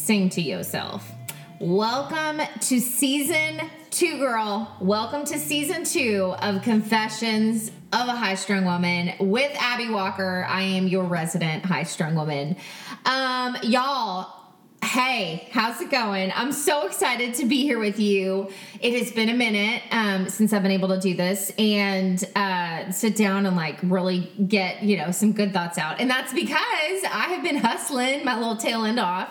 sing to yourself. Welcome to season two, girl. Welcome to season two of Confessions of a High Strung Woman with Abbi Walker. I am your resident high strung woman. Um, y'all, Hey, how's it going? I'm so excited to be here with you. It has been a minute um, since I've been able to do this and uh, sit down and like really get you know some good thoughts out. And that's because I have been hustling my little tail end off,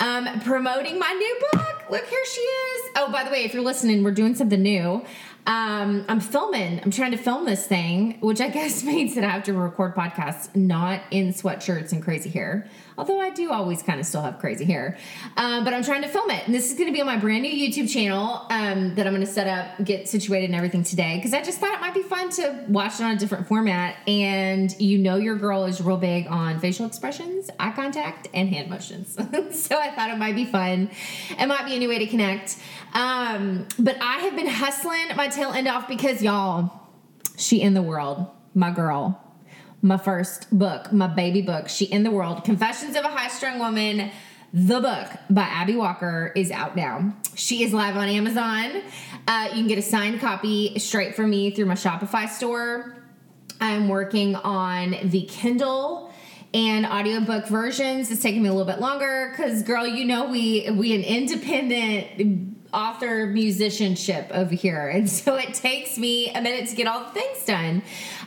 um, promoting my new book. Look, here she is. Oh, by the way, if you're listening, we're doing something new. Um, I'm filming. I'm trying to film this thing, which I guess means that I have to record podcasts not in sweatshirts and crazy hair. Although I do always kind of still have crazy hair. Um, but I'm trying to film it. And this is going to be on my brand new YouTube channel um, that I'm going to set up, get situated and everything today. Because I just thought it might be fun to watch it on a different format. And you know, your girl is real big on facial expressions, eye contact, and hand motions. so I thought it might be fun. It might be a new way to connect. Um, but I have been hustling my tail end off because y'all, she in the world, my girl my first book, my baby book, She in the World Confessions of a High Strung Woman. The book by Abbi Walker is out now. She is live on Amazon. Uh, you can get a signed copy straight from me through my Shopify store. I'm working on the Kindle and audiobook versions. It's taking me a little bit longer because, girl, you know we we an independent author musicianship over here, and so it takes me a minute to get all the things done.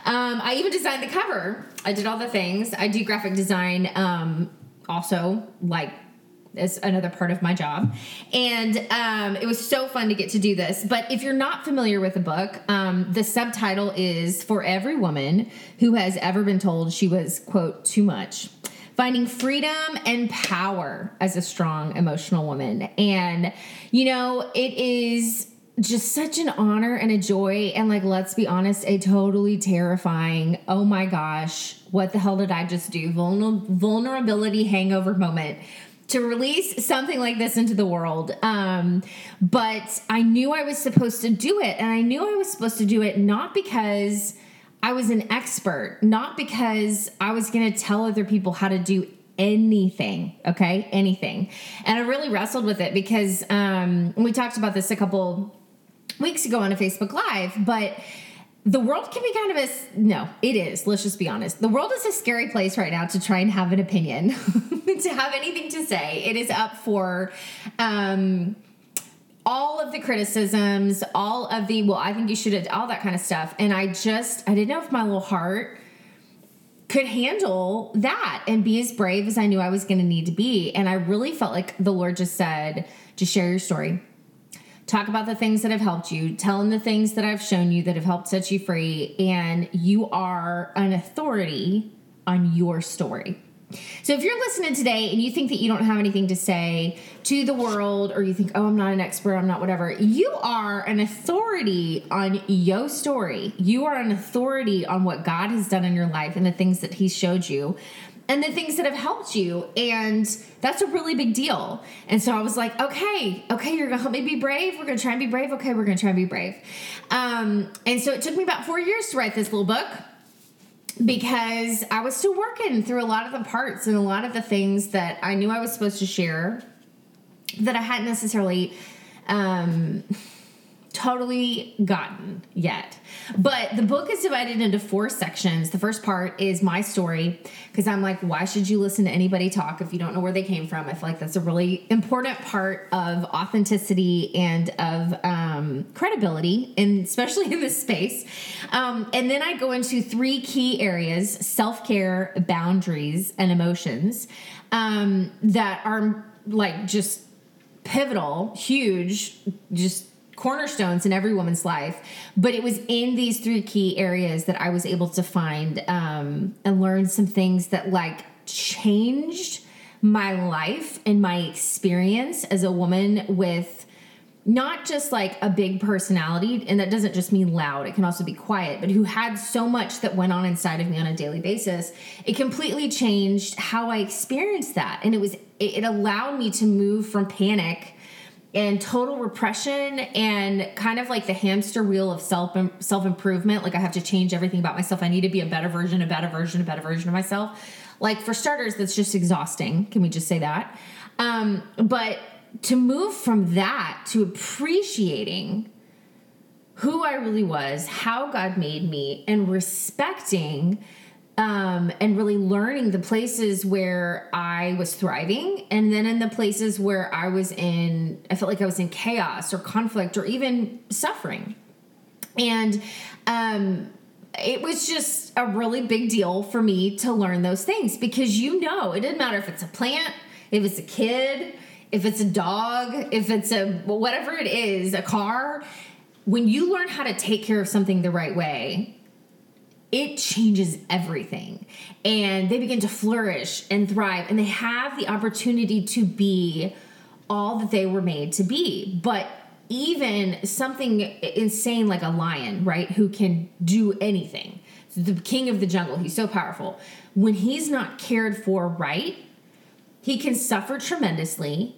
Um, I even designed the cover. I did all the things. I do graphic design um, also, like is another part of my job. And um, it was so fun to get to do this. But if you're not familiar with the book, um, the subtitle is For Every Woman Who Has Ever Been Told She Was, quote, too much. Finding freedom and power as a strong emotional woman. And, you know, it is just such an honor and a joy. And like let's be honest a totally terrifying oh my gosh what the hell did i just do? Vulner- vulnerability hangover moment to release something like this into the world. Um, but i knew i was supposed to do it. And i knew i was supposed to do it not because i was an expert not because i was going to tell other people how to do anything okay? Anything. And i really wrestled with it because um, we talked about this a couple weeks ago on a Facebook Live, but the world can be kind of a no it is let's just be honest. The world is a scary place right now to try and have an opinion to have anything to say. It is up for um all of the criticisms all of the well i think you should have, all that kind of stuff. And i just i didn't know if my little heart could handle that and be as brave as i knew i was going to need to be. And i really felt like the lord just said just share your story. Talk about the things that have helped you, tell them the things that I've shown you that have helped set you free, and you are an authority on your story. So if you're listening today and you think that you don't have anything to say to the world, or you think, oh, I'm not an expert, I'm not whatever, you are an authority on your story. You are an authority on what God has done in your life and the things that He showed you and the things that have helped you. And that's a really big deal. And so I was like, okay, okay, you're gonna help me be brave. We're gonna try and be brave. Okay, we're gonna try and be brave. Um, and so it took me about four years to write this little book because I was still working through a lot of the parts and a lot of the things that I knew I was supposed to share that I hadn't necessarily um, totally gotten yet. But the book is divided into four sections. The first part is my story because I'm like, why should you listen to anybody talk if you don't know where they came from? I feel like that's a really important part of authenticity and of um, credibility, and especially in this space. Um, and then I go into three key areas self care, boundaries, and emotions um, that are like just pivotal, huge, just cornerstones in every woman's life but it was in these three key areas that i was able to find um, and learn some things that like changed my life and my experience as a woman with not just like a big personality and that doesn't just mean loud it can also be quiet but who had so much that went on inside of me on a daily basis it completely changed how i experienced that. And it was it allowed me to move from panic and total repression and kind of like the hamster wheel of self self improvement. Like I have to change everything about myself. I need to be a better version, a better version, a better version of myself. Like for starters, that's just exhausting. Can we just say that? Um, but to move from that to appreciating who I really was, how God made me, and respecting um, and really learning the places where I was thriving, and then in the places where I was in, I felt like I was in chaos or conflict or even suffering. And um, it was just a really big deal for me to learn those things because you know, it didn't matter if it's a plant, if it's a kid, if it's a dog, if it's a whatever it is, a car. When you learn how to take care of something the right way, it changes everything. And they begin to flourish and thrive, and they have the opportunity to be all that they were made to be. But even something insane like a lion, right, who can do anything, the king of the jungle, he's so powerful. When he's not cared for right, he can suffer tremendously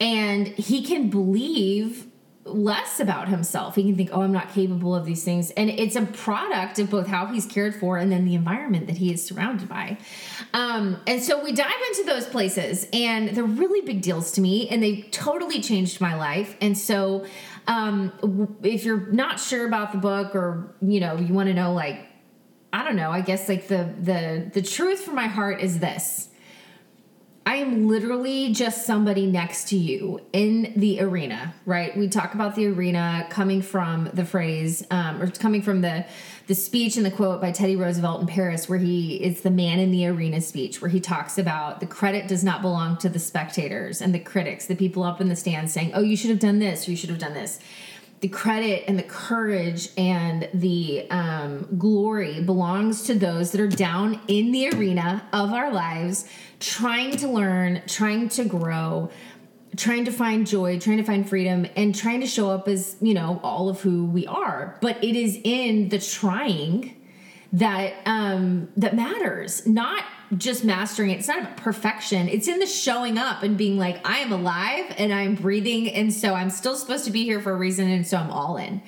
and he can believe less about himself. He can think, oh, I'm not capable of these things. And it's a product of both how he's cared for and then the environment that he is surrounded by. Um, and so we dive into those places, and they're really big deals to me, and they totally changed my life. And so um, if you're not sure about the book or, you know, you want to know, like, I don't know, I guess like the the the truth from my heart is this I am literally just somebody next to you in the arena, right? We talk about the arena coming from the phrase, um, or coming from the the speech and the quote by Teddy Roosevelt in Paris, where he it's the man in the arena speech, where he talks about the credit does not belong to the spectators and the critics, the people up in the stands saying, "Oh, you should have done this, you should have done this." The credit and the courage and the um, glory belongs to those that are down in the arena of our lives, trying to learn, trying to grow, trying to find joy, trying to find freedom, and trying to show up as, you know, all of who we are. But it is in the trying that um that matters not just mastering it. It's not about perfection. It's in the showing up and being like, I am alive and I'm breathing. And so I'm still supposed to be here for a reason. And so I'm all in.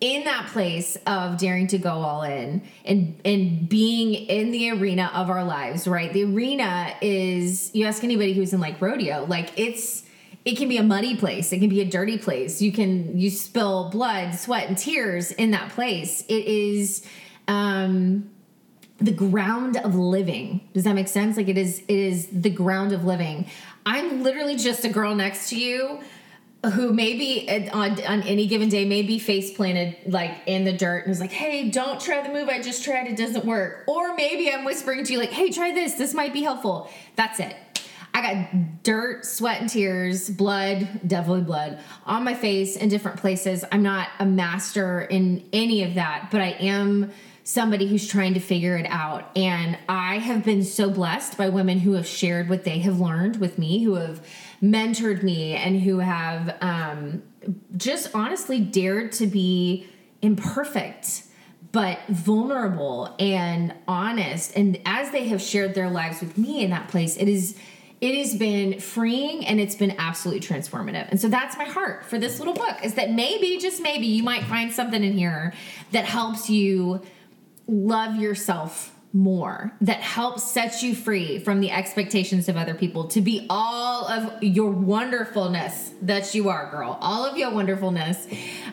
In that place of daring to go all in and and being in the arena of our lives, right? The arena is you ask anybody who's in like rodeo, like it's it can be a muddy place, it can be a dirty place. You can you spill blood, sweat, and tears in that place. It is um the ground of living. Does that make sense? Like it is it is the ground of living. I'm literally just a girl next to you who maybe on, on any given day may be face planted like in the dirt and is like, hey, don't try the move I just tried, it doesn't work. Or maybe I'm whispering to you, like, hey, try this, this might be helpful. That's it. I got dirt, sweat, and tears, blood, definitely blood, on my face in different places. I'm not a master in any of that, but I am somebody who's trying to figure it out. And I have been so blessed by women who have shared what they have learned with me, who have mentored me, and who have um, just honestly dared to be imperfect but vulnerable and honest and as they have shared their lives with me in that place it is it has been freeing and it's been absolutely transformative. And so that's my heart for this little book is that maybe, just maybe, you might find something in here that helps you love yourself more that helps set you free from the expectations of other people to be all of your wonderfulness that you are girl. All of your wonderfulness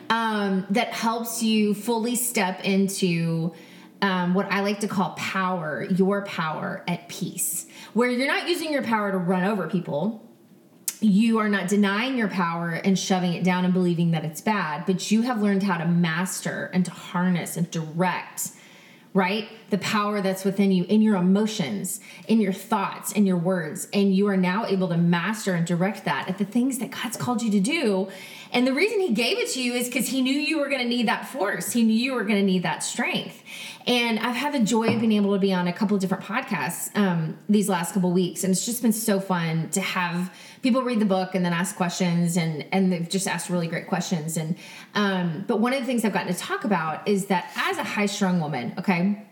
um, that helps you fully step into um, what i like to call power your power at peace. Where you're not using your power to run over people you are not denying your power and shoving it down and believing that it's bad, but you have learned how to master and to harness and direct right? The power that's within you in your emotions, in your thoughts, in your words. And you are now able to master and direct that at the things that God's called you to do. And the reason He gave it to you is because He knew you were going to need that force, He knew you were going to need that strength. And I've had the joy of being able to be on a couple of different podcasts um, these last couple weeks. And it's just been so fun to have people read the book and then ask questions and and they've just asked really great questions and um, but one of the things I've gotten to talk about is that as a high strung woman, okay,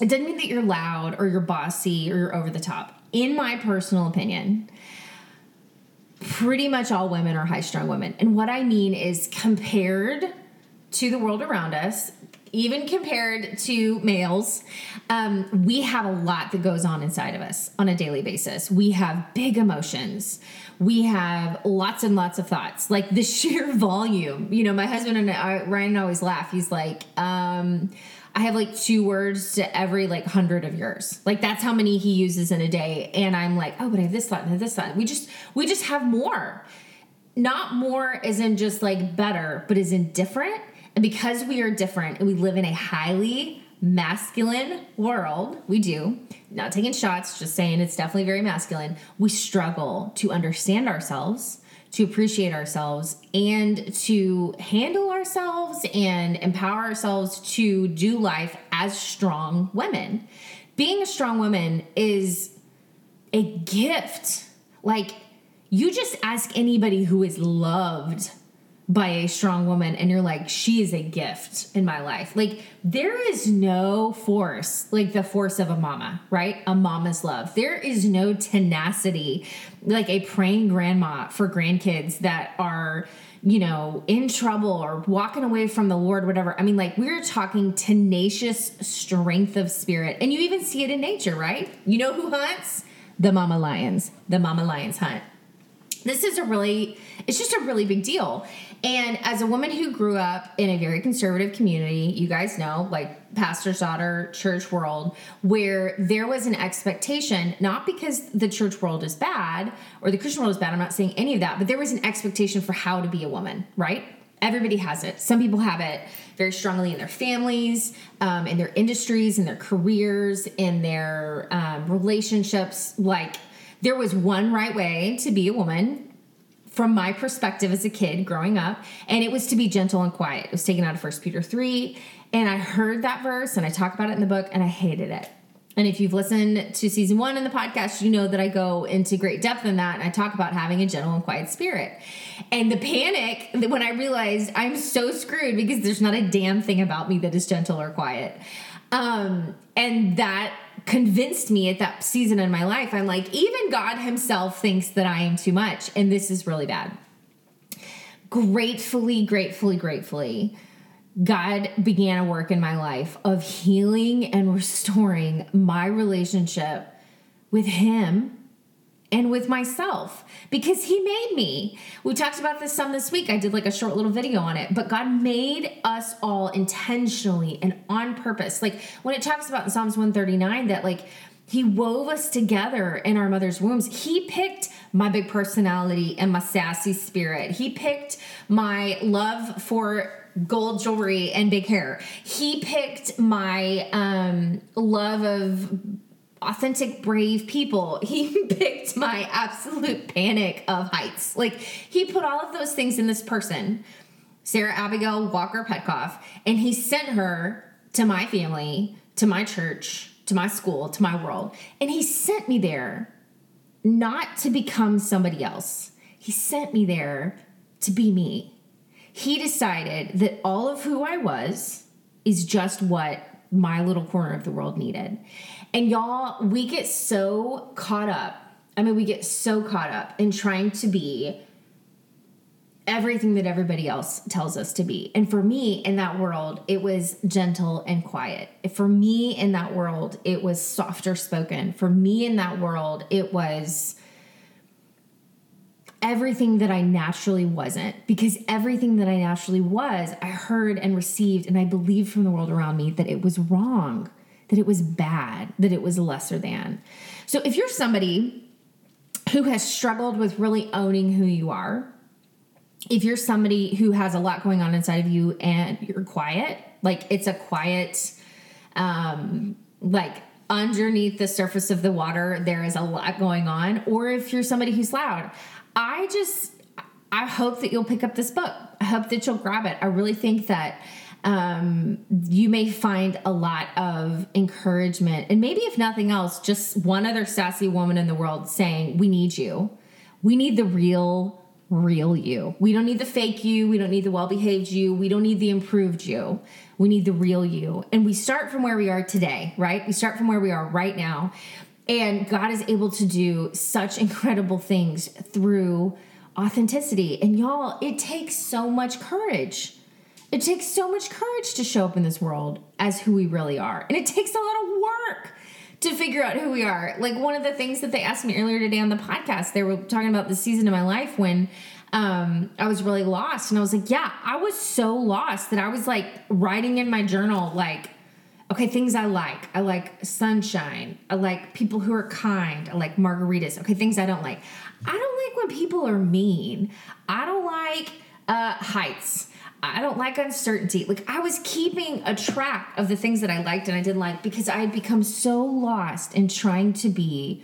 it doesn't mean that you're loud or you're bossy or you're over the top. In my personal opinion, pretty much all women are high strung women. And what I mean is compared to the world around us, even compared to males, um, we have a lot that goes on inside of us on a daily basis. We have big emotions. We have lots and lots of thoughts, like the sheer volume. You know, my husband and I, Ryan always laugh. He's like, um, I have like two words to every like hundred of yours. Like that's how many he uses in a day. And I'm like, oh, but I have this thought and I have this thought. We just we just have more. Not more as in just like better, but as in different. And because we are different and we live in a highly masculine world, we do, not taking shots, just saying it's definitely very masculine, we struggle to understand ourselves, to appreciate ourselves, and to handle ourselves and empower ourselves to do life as strong women. Being a strong woman is a gift. Like, you just ask anybody who is loved by a strong woman and you're like she is a gift in my life. Like there is no force like the force of a mama right? A mama's love. There is no tenacity like a praying grandma for grandkids that are you know in trouble or walking away from the lord whatever. I mean like we're talking tenacious strength of spirit. And you even see it in nature right? You know who hunts? The mama lions. The mama lions hunt this is a really it's just a really big deal and as a woman who grew up in a very conservative community, you guys know, like pastor's daughter, church world, where there was an expectation, not because the church world is bad or the Christian world is bad, I'm not saying any of that, but there was an expectation for how to be a woman, right? Everybody has it. Some people have it very strongly in their families, um, in their industries, in their careers, in their um, relationships. Like, there was one right way to be a woman from my perspective as a kid growing up, and it was to be gentle and quiet. It was taken out of First Peter 3, and I heard that verse and I talk about it in the book, and I hated it. And if you've listened to season one in the podcast, you know that I go into great depth in that and I talk about having a gentle and quiet spirit. And the panic when I realized I'm so screwed because there's not a damn thing about me that is gentle or quiet. Um, and that convinced me at that season in my life. I'm like, even God Himself thinks that I am too much, and this is really bad. Gratefully, gratefully, gratefully, God began a work in my life of healing and restoring my relationship with Him and with myself because he made me. We talked about this some this week. I did like a short little video on it, but God made us all intentionally and on purpose. Like when it talks about in Psalms 139 that like he wove us together in our mother's wombs. He picked my big personality and my sassy spirit. He picked my love for gold jewelry and big hair. He picked my um, love of authentic, brave people. He picked my absolute panic of heights. Like, he put all of those things in this person, Sarah Abigail Walker Petkoff, and he sent her to my family, to my church, to my school, to my world. And he sent me there not to become somebody else, he sent me there to be me. He decided that all of who I was is just what my little corner of the world needed. And y'all, we get so caught up. I mean, we get so caught up in trying to be everything that everybody else tells us to be. And for me in that world, it was gentle and quiet. For me in that world, it was softer spoken. For me in that world, it was everything that I naturally wasn't because everything that I naturally was, I heard and received and I believed from the world around me that it was wrong that it was bad, that it was lesser than. So if you're somebody who has struggled with really owning who you are, if you're somebody who has a lot going on inside of you and you're quiet, like it's a quiet, um, like underneath the surface of the water, there is a lot going on, or if you're somebody who's loud, I just, I hope that you'll pick up this book. I hope that you'll grab it. I really think that um, you may find a lot of encouragement. And maybe, if nothing else, just one other sassy woman in the world saying, We need you. We need the real, real you. We don't need the fake you. We don't need the well behaved you. We don't need the improved you. We need the real you. And we start from where we are today, right? We start from where we are right now. And God is able to do such incredible things through authenticity. And y'all, it takes so much courage. It takes so much courage to show up in this world as who we really are. And it takes a lot of work to figure out who we are. Like one of the things that they asked me earlier today on the podcast, they were talking about the season of my life when um, I was really lost. And I was like, yeah, I was so lost that I was like writing in my journal, like, okay, things I like. I like sunshine. I like people who are kind. I like margaritas. Okay, things I don't like. I don't like when people are mean. I don't like uh, heights. I don't like uncertainty. Like I was keeping a track of the things that I liked and I didn't like because I had become so lost in trying to be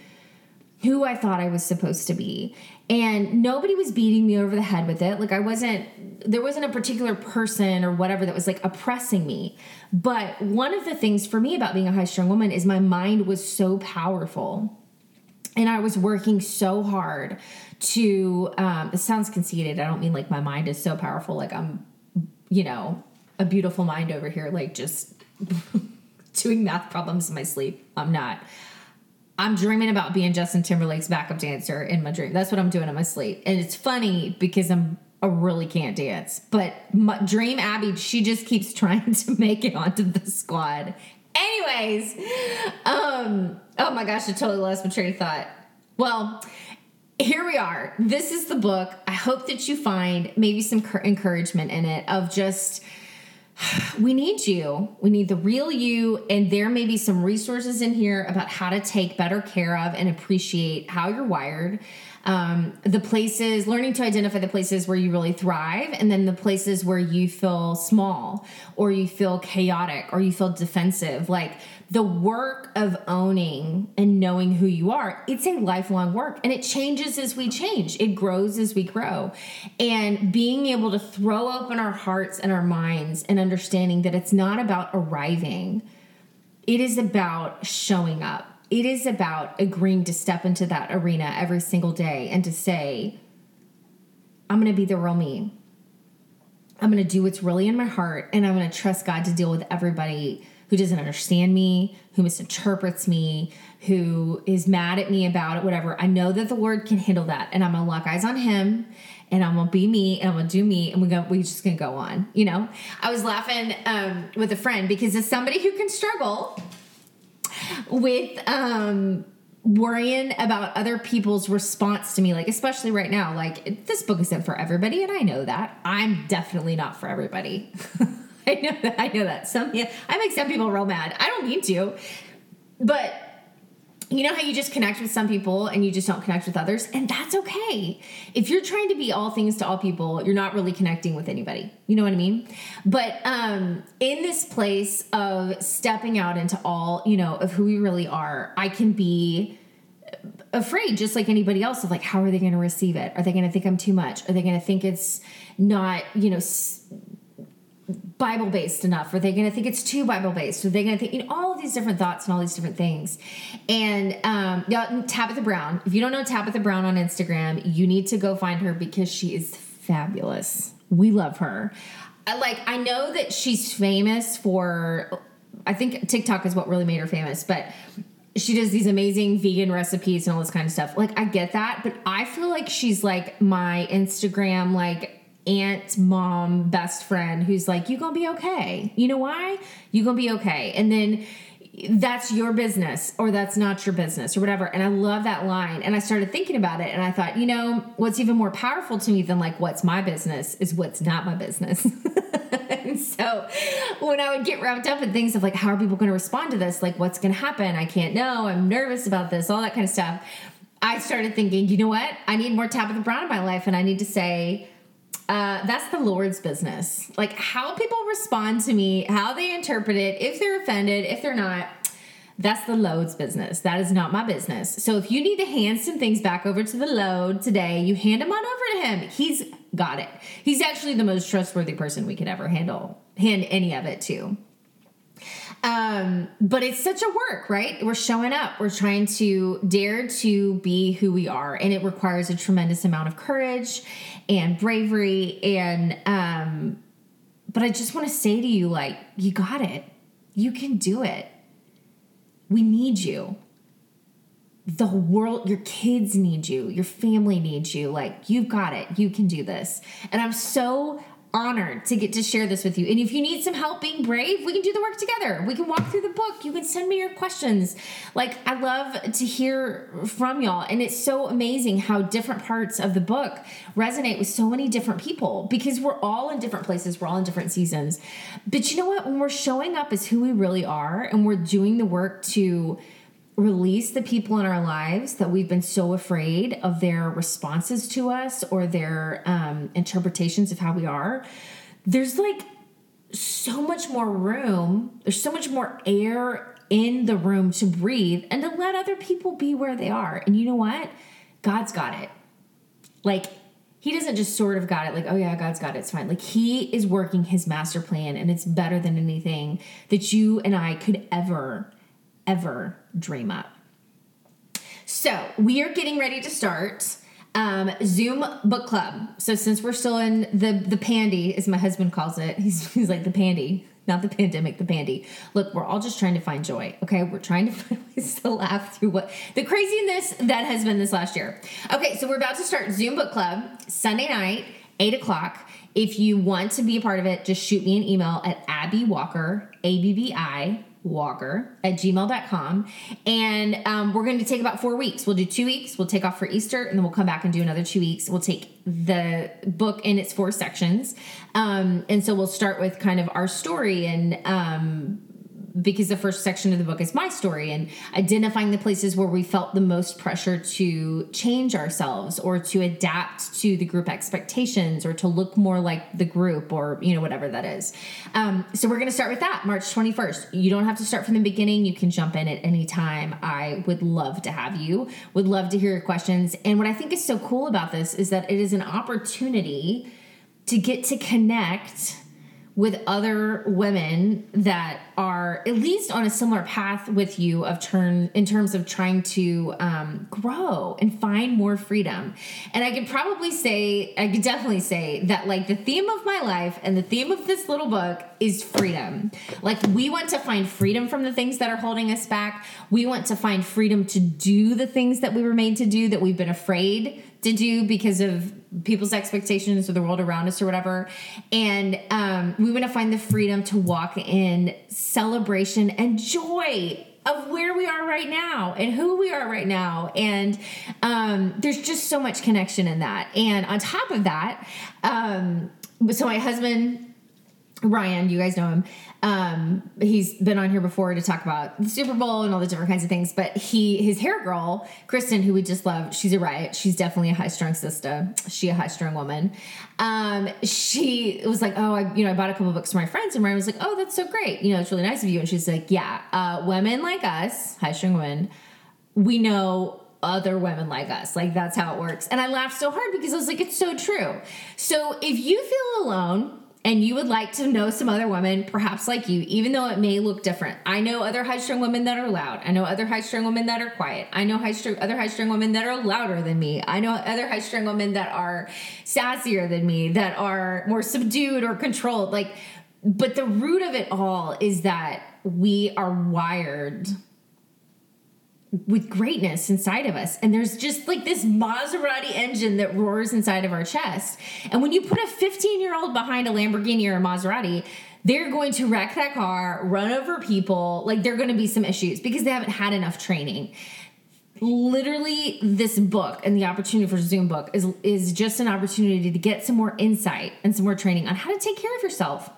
who I thought I was supposed to be. And nobody was beating me over the head with it. Like I wasn't there wasn't a particular person or whatever that was like oppressing me. But one of the things for me about being a high strung woman is my mind was so powerful and I was working so hard to. Um, it sounds conceited. I don't mean like my mind is so powerful, like I'm, you know, a beautiful mind over here, like just doing math problems in my sleep. I'm not. I'm dreaming about being Justin Timberlake's backup dancer in my dream. That's what I'm doing in my sleep, and it's funny because I'm I really can't dance. But Dream Abbi, she just keeps trying to make it onto the squad, Anyways, um, oh my gosh, I totally lost my train of thought. Well, here we are. This is the book. I hope that you find maybe some encouragement in it of just we need you. We need the real you. And there may be some resources in here about how to take better care of and appreciate how you're wired um, the places, learning to identify the places where you really thrive, and then the places where you feel small or you feel chaotic or you feel defensive. Like the work of owning and knowing who you are, it's a lifelong work and it changes as we change, it grows as we grow. And being able to throw open our hearts and our minds and understanding that it's not about arriving, it is about showing up it is about agreeing to step into that arena every single day and to say, I'm going to be the real me. I'm going to do what's really in my heart and I'm going to trust God to deal with everybody who doesn't understand me, who misinterprets me, who is mad at me about it, whatever. I know that the Lord can handle that and I'm going to lock eyes on him and I'm gonna be me and I'm gonna do me and we go we just gonna go on, you know. I was laughing um, with a friend because as somebody who can struggle with um worrying about other people's response to me like especially right now like this book isn't for everybody and i know that. I'm definitely not for everybody. I know that i know that. Some yeah i make some people real mad. I don't need to. But you know how you just connect with some people and you just don't connect with others? And that's okay. If you're trying to be all things to all people you're not really connecting with anybody. You know what i mean? But um in this place of stepping out into all you know of who we really are i can be afraid just like anybody else of like how are they going to receive it? Are they going to think i'm too much? Are they going to think it's not you know Bible based enough? Are they going to think it's too Bible based? Are they going to think, you know, all of these different thoughts and all these different things? And um, yeah, Tabitha Brown. If you don't know Tabitha Brown on Instagram, you need to go find her because she is fabulous. We love her. I, like, I know that she's famous for, I think TikTok is what really made her famous, but she does these amazing vegan recipes and all this kind of stuff. Like, I get that, but I feel like she's like my Instagram, like, aunt, mom, best friend who's like, you gonna be okay. You know why? You gonna be okay. And then that's your business or that's not your business or whatever. And I love that line. And I started thinking about it and I thought, you know, what's even more powerful to me than like what's my business is what's not my business. and so when I would get wrapped up in things of like, how are people going to respond to this? Like, what's going to happen? I can't know. I'm nervous about this, all that kind of stuff. I started thinking, you know what? I need more Tabitha Brown in my life and I need to say, uh, that's the Lord's business. Like how people respond to me, how they interpret it, if they're offended, if they're not. That's the Lord's business. That is not my business. So if you need to hand some things back over to the Lord today, you hand them on over to him. He's got it. He's actually the most trustworthy person we could ever handle hand any of it to. Um, but it's such a work, right? We're showing up. We're trying to dare to be who we are, and it requires a tremendous amount of courage and bravery. And um, but I just want to say to you, like, you got it. You can do it. We need you. the world, your kids need you, your family needs you. Like, you've got it. You can do this. And I'm so honored to get to share this with you. And if you need some help being brave, we can do the work together. We can walk through the book. You can send me your questions. Like, I love to hear from y'all. And it's so amazing how different parts of the book resonate with so many different people because we're all in different places, we're all in different seasons. But you know what? When we're showing up as who we really are and we're doing the work to, release the people in our lives that we've been so afraid of their responses to us or their um, interpretations of how we are, there's like so much more room, there's so much more air in the room to breathe and to let other people be where they are. And you know what? God's got it. Like, he doesn't just sort of got it like oh yeah god's got it it's fine like he is working his master plan and it's better than anything that you and i could ever ever dream up. So we are getting ready to start um, Zoom book club. So since we're still in the the pandy, as my husband calls it, he's he's like the pandy, not the pandemic, the pandy. Look, we're all just trying to find joy. Okay, we're trying to find ways to laugh through what the craziness that has been this last year. Okay, so we're about to start Zoom book club Sunday night, eight o'clock. If you want to be a part of it, just shoot me an email at Abbi Walker, A B B I walker at gmail.com and um, we're going to take about four weeks. We'll do two weeks we'll take off for easter and then we'll come back and do another two weeks. We'll take the book in its four sections. Um, and so we'll start with kind of our story and um, because the first section of the book is my story and identifying the places where we felt the most pressure to change ourselves or to adapt to the group expectations or to look more like the group or you know whatever that is. Um, so we're going to start with that march 21st you don't have to start from the beginning. You can jump in at any time. I would love to have you. Would love to hear your questions. And what i think is so cool about this is that it is an opportunity to get to connect with other women that are at least on a similar path with you of turn in terms of trying to um, grow and find more freedom. And i could probably say i could definitely say that like the theme of my life and the theme of this little book is freedom. Like we want to find freedom from the things that are holding us back. We want to find freedom to do the things that we were made to do that we've been afraid to do because of people's expectations or the world around us or whatever. And um, we want to find the freedom to walk in celebration and joy of where we are right now and who we are right now. And um, there's just so much connection in that. And on top of that, um, so my husband, Ryan, you guys know him. Um, he's been on here before to talk about the Super Bowl and all the different kinds of things. But he, his hair girl, Kristen, who we just love, she's a riot. She's definitely a high strung sister. She a high strung woman. Um, she was like, oh, I, you know, I bought a couple books for my friends, and Ryan was like, oh, that's so great. You know, it's really nice of you. And she's like, yeah, uh, women like us, high strung women, we know other women like us. Like that's how it works. And I laughed so hard because I was like, it's so true. So if you feel alone and you would like to know some other women, perhaps like you, even though it may look different. I know other high strung women that are loud. I know other high strung women that are quiet. I know high strung other high strung women that are louder than me. I know other high strung women that are sassier than me, that are more subdued or controlled. Like, but the root of it all is that we are wired with greatness inside of us. And there's just like this Maserati engine that roars inside of our chest. And when you put a 15 year old behind a Lamborghini or a Maserati, they're going to wreck that car, run over people. Like, there are going to be some issues because they haven't had enough training. Literally, this book and the opportunity for Zoom book is, is just an opportunity to get some more insight and some more training on how to take care of yourself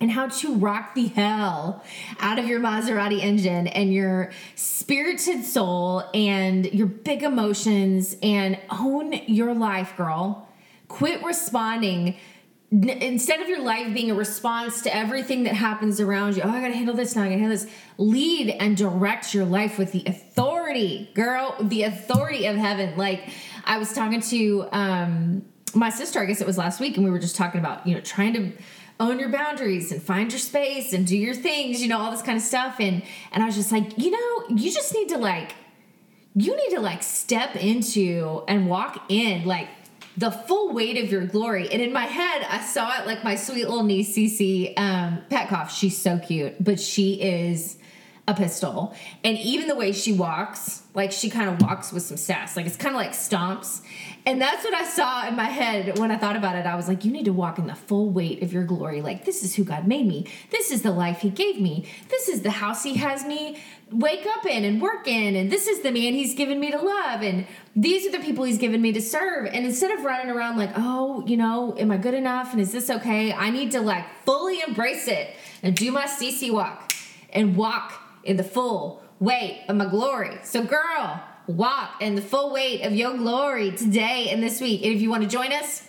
and how to rock the hell out of your Maserati engine and your spirited soul and your big emotions and own your life, girl. Quit responding. Instead of your life being a response to everything that happens around you, oh, I gotta handle this now, I gotta handle this. Lead and direct your life with the authority, girl, the authority of heaven. Like, I was talking to um, my sister, I guess it was last week, and we were just talking about, you know, trying to own your boundaries and find your space and do your things, you know, all this kind of stuff. And and I was just like, you know, you just need to like you need to like step into and walk in like the full weight of your glory. And in my head, I saw it like my sweet little niece Cece um, Petkoff. She's so cute, but she is epistle. And even the way she walks, like she kind of walks with some sass. Like it's kind of like stomps. And that's what I saw in my head when I thought about it. I was like, you need to walk in the full weight of your glory. Like, this is who God made me. This is the life He gave me. This is the house He has me wake up in and work in. And this is the man He's given me to love. And these are the people He's given me to serve. And instead of running around like, oh, you know, am I good enough? And is this okay? I need to like fully embrace it and do my Cece walk and walk in the full weight of my glory. So, girl, walk in the full weight of your glory today and this week. And if you want to join us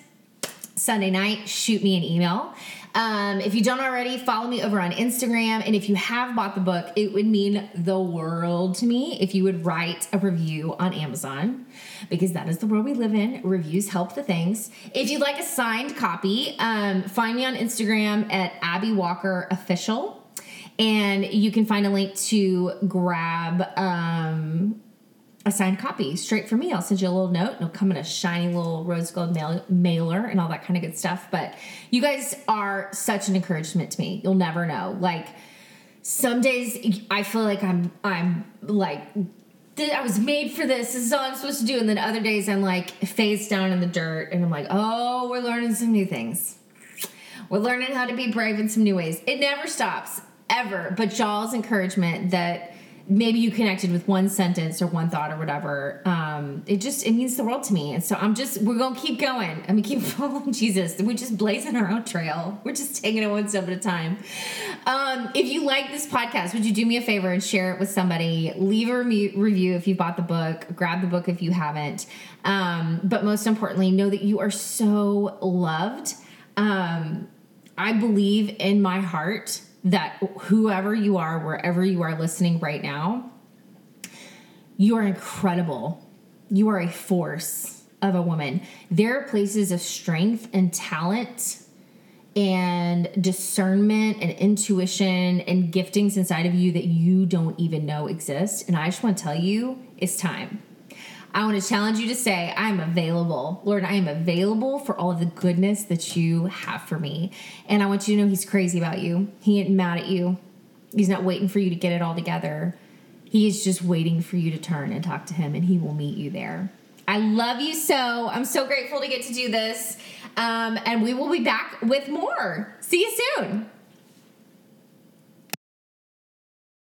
Sunday night, shoot me an email. Um, if you don't already, follow me over on Instagram. And if you have bought the book, it would mean the world to me if you would write a review on Amazon because that is the world we live in. Reviews help the things. If you'd like a signed copy, um, find me on Instagram at Abbi Walker Official. And you can find a link to grab um, a signed copy straight from me. I'll send you a little note. It'll come in a shiny little rose gold mail- mailer and all that kind of good stuff. But you guys are such an encouragement to me. You'll never know. Like some days I feel like I'm I'm like I was made for this. This is all I'm supposed to do. And then other days I'm like face down in the dirt and I'm like, oh, we're learning some new things. We're learning how to be brave in some new ways. It never stops ever. But y'all's encouragement that maybe you connected with one sentence or one thought or whatever um, it just it means the world to me. And so i'm just we're gonna keep going. I mean keep following jesus. We're just blazing our own trail. We're just taking it one step at a time. Um, if you like this podcast would you do me a favor and share it with somebody? Leave a review if you bought the book. Grab the book if you haven't. Um, but most importantly know that you are so loved. Um, i believe in my heart that whoever you are, wherever you are listening right now, you are incredible. You are a force of a woman. There are places of strength and talent and discernment and intuition and giftings inside of you that you don't even know exist. And I just want to tell you, it's time. I want to challenge you to say, I am available. Lord, I am available for all of the goodness that you have for me. And I want you to know He's crazy about you. He ain't mad at you. He's not waiting for you to get it all together. He is just waiting for you to turn and talk to Him, and He will meet you there. I love you so. I'm so grateful to get to do this. Um, and we will be back with more. See you soon.